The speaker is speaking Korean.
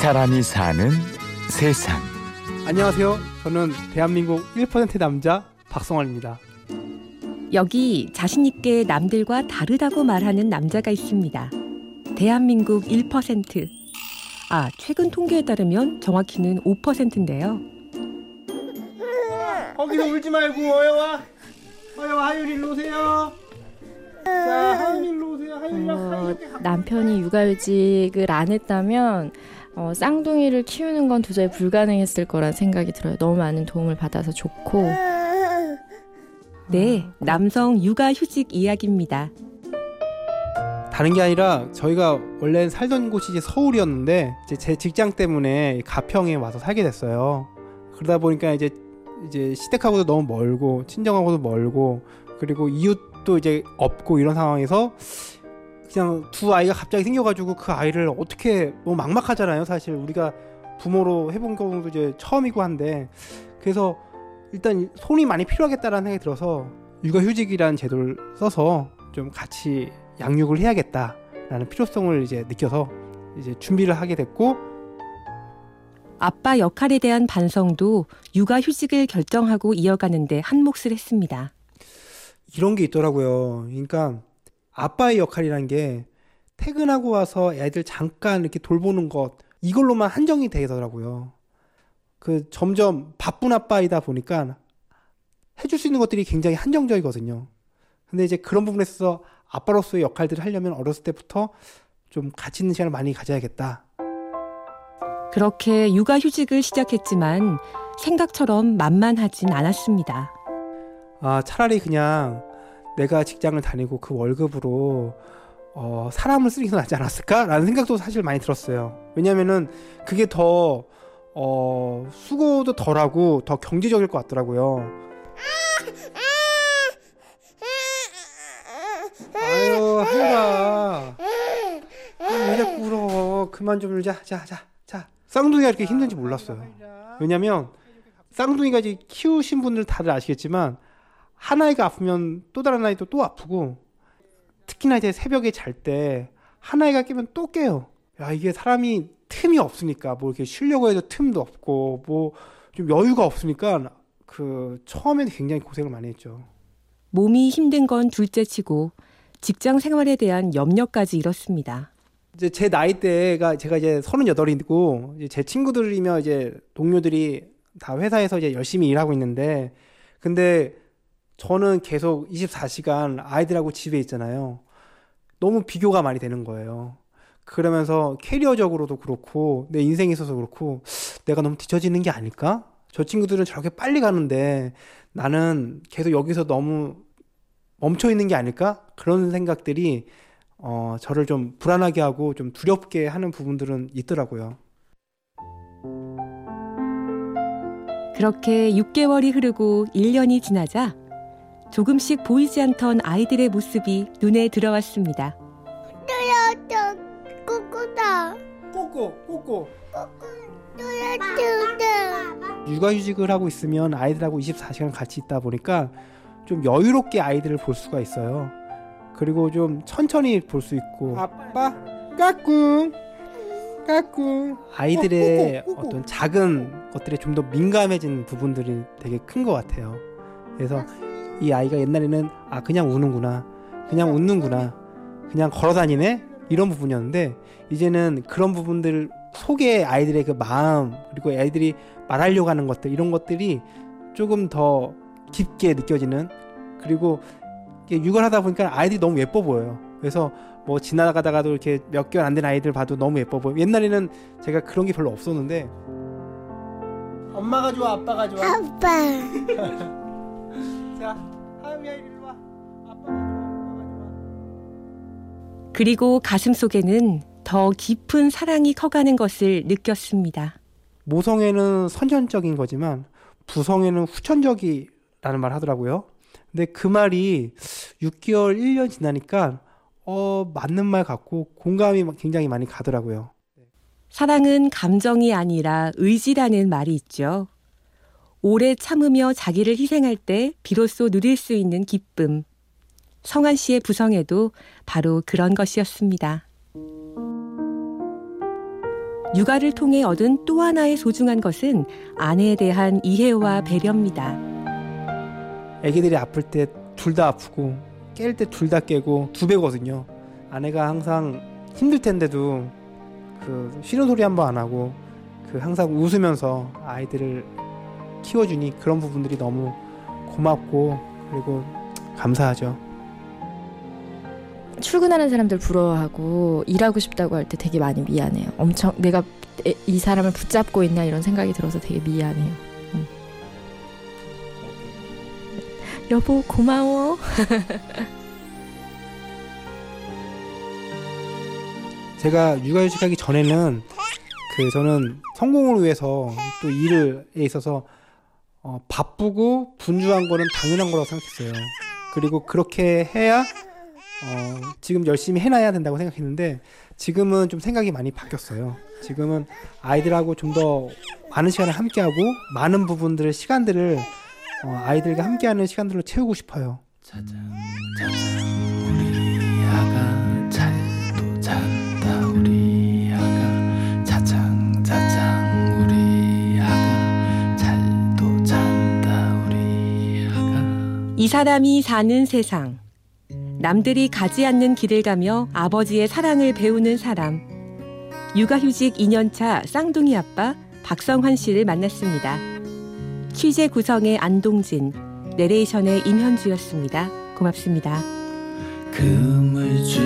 사람이 사는 세상. 안녕하세요. 저는 대한민국 1% 남자 박성환입니다. 여기 자신있게 남들과 다르다고 말하는 남자가 있습니다. 대한민국 1%. 아, 최근 통계에 따르면 정확히는 5%인데요. 거기서 울지 말고 어여와. 어여와 하율이 일로 오세요. 자, 하율이 일로 오세요. 하율이랑 어, 남편이 육아휴직을 안 했다면 어, 쌍둥이를 키우는 건 도저히 불가능했을 거란 생각이 들어요. 너무 많은 도움을 받아서 좋고 네, 남성 육아 휴직 이야기입니다. 다른 게 아니라 저희가 원래 살던 곳이 이제 서울이었는데 이제 제 직장 때문에 가평에 와서 살게 됐어요. 그러다 보니까 이제 이제 시댁하고도 너무 멀고 친정하고도 멀고 그리고 이웃도 이제 없고 이런 상황에서 그냥 두 아이가 갑자기 생겨가지고 그 아이를 어떻게 너무 막막하잖아요. 사실 우리가 부모로 해본 경우도 이제 처음이고 한데 그래서 일단 손이 많이 필요하겠다라는 생각이 들어서 육아휴직이라는 제도를 써서 좀 같이 양육을 해야겠다라는 필요성을 이제 느껴서 이제 준비를 하게 됐고 아빠 역할에 대한 반성도 육아휴직을 결정하고 이어가는데 한 몫을 했습니다. 이런 게 있더라고요. 그러니까 아빠의 역할이란 게 퇴근하고 와서 애들 잠깐 이렇게 돌보는 것 이걸로만 한정이 되더라고요. 그 점점 바쁜 아빠이다 보니까 해줄 수 있는 것들이 굉장히 한정적이거든요. 근데 이제 그런 부분에 있어서 아빠로서의 역할들을 하려면 어렸을 때부터 좀 가치 있는 시간을 많이 가져야겠다. 그렇게 육아휴직을 시작했지만 생각처럼 만만하진 않았습니다. 아, 차라리 그냥 내가 직장을 다니고 그 월급으로 어, 사람을 쓰는 게 낫지 않았을까라는 생각도 사실 많이 들었어요. 왜냐면은 그게 더 어, 수고도 덜하고 더 경제적일 것 같더라고요. 아유, 하율아. 왜 자꾸 울어? 그만 좀 울자. 자, 자, 자. 쌍둥이가 이렇게 힘든지 몰랐어요. 왜냐면 쌍둥이가 이제 키우신 분들 다들 아시겠지만 한 아이가 아프면 또 다른 아이도 또 아프고 특히나 이제 새벽에 잘 때 한 아이가 깨면 또 깨요. 야 이게 사람이 틈이 없으니까 뭐 이렇게 쉬려고 해도 틈도 없고 뭐 좀 여유가 없으니까 그 처음에는 굉장히 고생을 많이 했죠. 몸이 힘든 건 둘째치고 직장 생활에 대한 염려까지 잃었습니다. 이제 제 나이대가 제가 이제 서른여덟이고 이제 제 친구들이며 이제 동료들이 다 회사에서 이제 열심히 일하고 있는데 근데 저는 계속 24시간 아이들하고 집에 있잖아요. 너무 비교가 많이 되는 거예요. 그러면서 캐리어적으로도 그렇고 내 인생에 있어서 그렇고 내가 너무 뒤처지는 게 아닐까? 저 친구들은 저렇게 빨리 가는데 나는 계속 여기서 너무 멈춰 있는 게 아닐까? 그런 생각들이 어, 저를 좀 불안하게 하고 좀 두렵게 하는 부분들은 있더라고요. 그렇게 6개월이 흐르고 1년이 지나자 조금씩 보이지 않던 아이들의 모습이 눈에 들어왔습니다. 뚜여뚜 꾸꾸다 꼬꼬, 꼬꼬. 뚜여뚜뚜 육아휴직을 하고 있으면 아이들하고 24시간 같이 있다 보니까 좀 여유롭게 아이들을 볼 수가 있어요. 그리고 좀 천천히 볼 수 있고 아빠 까꿍 까꿍 아이들의 어 떤 작은 것들에 좀 더 민감해진 부분들이 되게 큰 것 같아요. 그래서 이 아이가 옛날에는 아 그냥 우는구나 그냥 웃는구나 그냥 걸어다니네 이런 부분이었는데 이제는 그런 부분들 속에 아이들의 그 마음 그리고 아이들이 말하려고 하는 것들 이런 것들이 조금 더 깊게 느껴지는 그리고 육아하다 보니까 아이들이 너무 예뻐 보여요. 그래서 뭐 지나가다가도 이렇게 몇 개월 안 된 아이들 봐도 너무 예뻐 보여. 옛날에는 제가 그런 게 별로 없었는데 엄마가 좋아, 아빠가 좋아. 아빠 자, 아이 일로 와. 아빠가 좋아, 엄마가 좋아. 그리고 가슴 속에는 더 깊은 사랑이 커가는 것을 느꼈습니다. 모성애는 선천적인 거지만 부성애는 후천적이라는 말 하더라고요. 근데 그 말이 6개월, 1년 지나니까 어, 맞는 말 같고 공감이 굉장히 많이 가더라고요. 사랑은 감정이 아니라 의지라는 말이 있죠. 오래 참으며 자기를 희생할 때 비로소 누릴 수 있는 기쁨. 성한 씨의 부성에도 바로 그런 것이었습니다. 육아를 통해 얻은 또 하나의 소중한 것은 아내에 대한 이해와 배려입니다. 아기들이 아플 때 둘 다 아프고 깰 때 둘 다 깨고 두 배거든요. 아내가 항상 힘들 텐데도 그 싫은 소리 한 번 안 하고 그 항상 웃으면서 아이들을 키워주니 그런 부분들이 너무 고맙고 그리고 감사하죠. 출근하는 사람들 부러워하고 일하고 싶다고 할 때 되게 많이 미안해요. 엄청 내가 에- 이 사람을 붙잡고 있나 이런 생각이 들어서 되게 미안해요. 음. 여보 고마워. 제가 육아휴직하기 전에는 그 저는 성공을 위해서 또 일에 있어서 어, 바쁘고 분주한 거는 당연한 거라고 생각했어요. 그리고 그렇게 해야 어, 지금 열심히 해놔야 된다고 생각했는데 지금은 좀 생각이 많이 바뀌었어요. 지금은 아이들하고 좀 더 많은 시간을 함께하고 많은 부분들을 시간들을 어, 아이들과 함께하는 시간들로 채우고 싶어요. 짜잔 짜잔 이 사람이 사는 세상. 남들이 가지 않는 길을 가며 아버지의 사랑을 배우는 사람. 육아휴직 2년차 쌍둥이 아빠 박성환 씨를 만났습니다. 취재 구성의 안동진, 내레이션의 임현주였습니다. 고맙습니다. 금을 주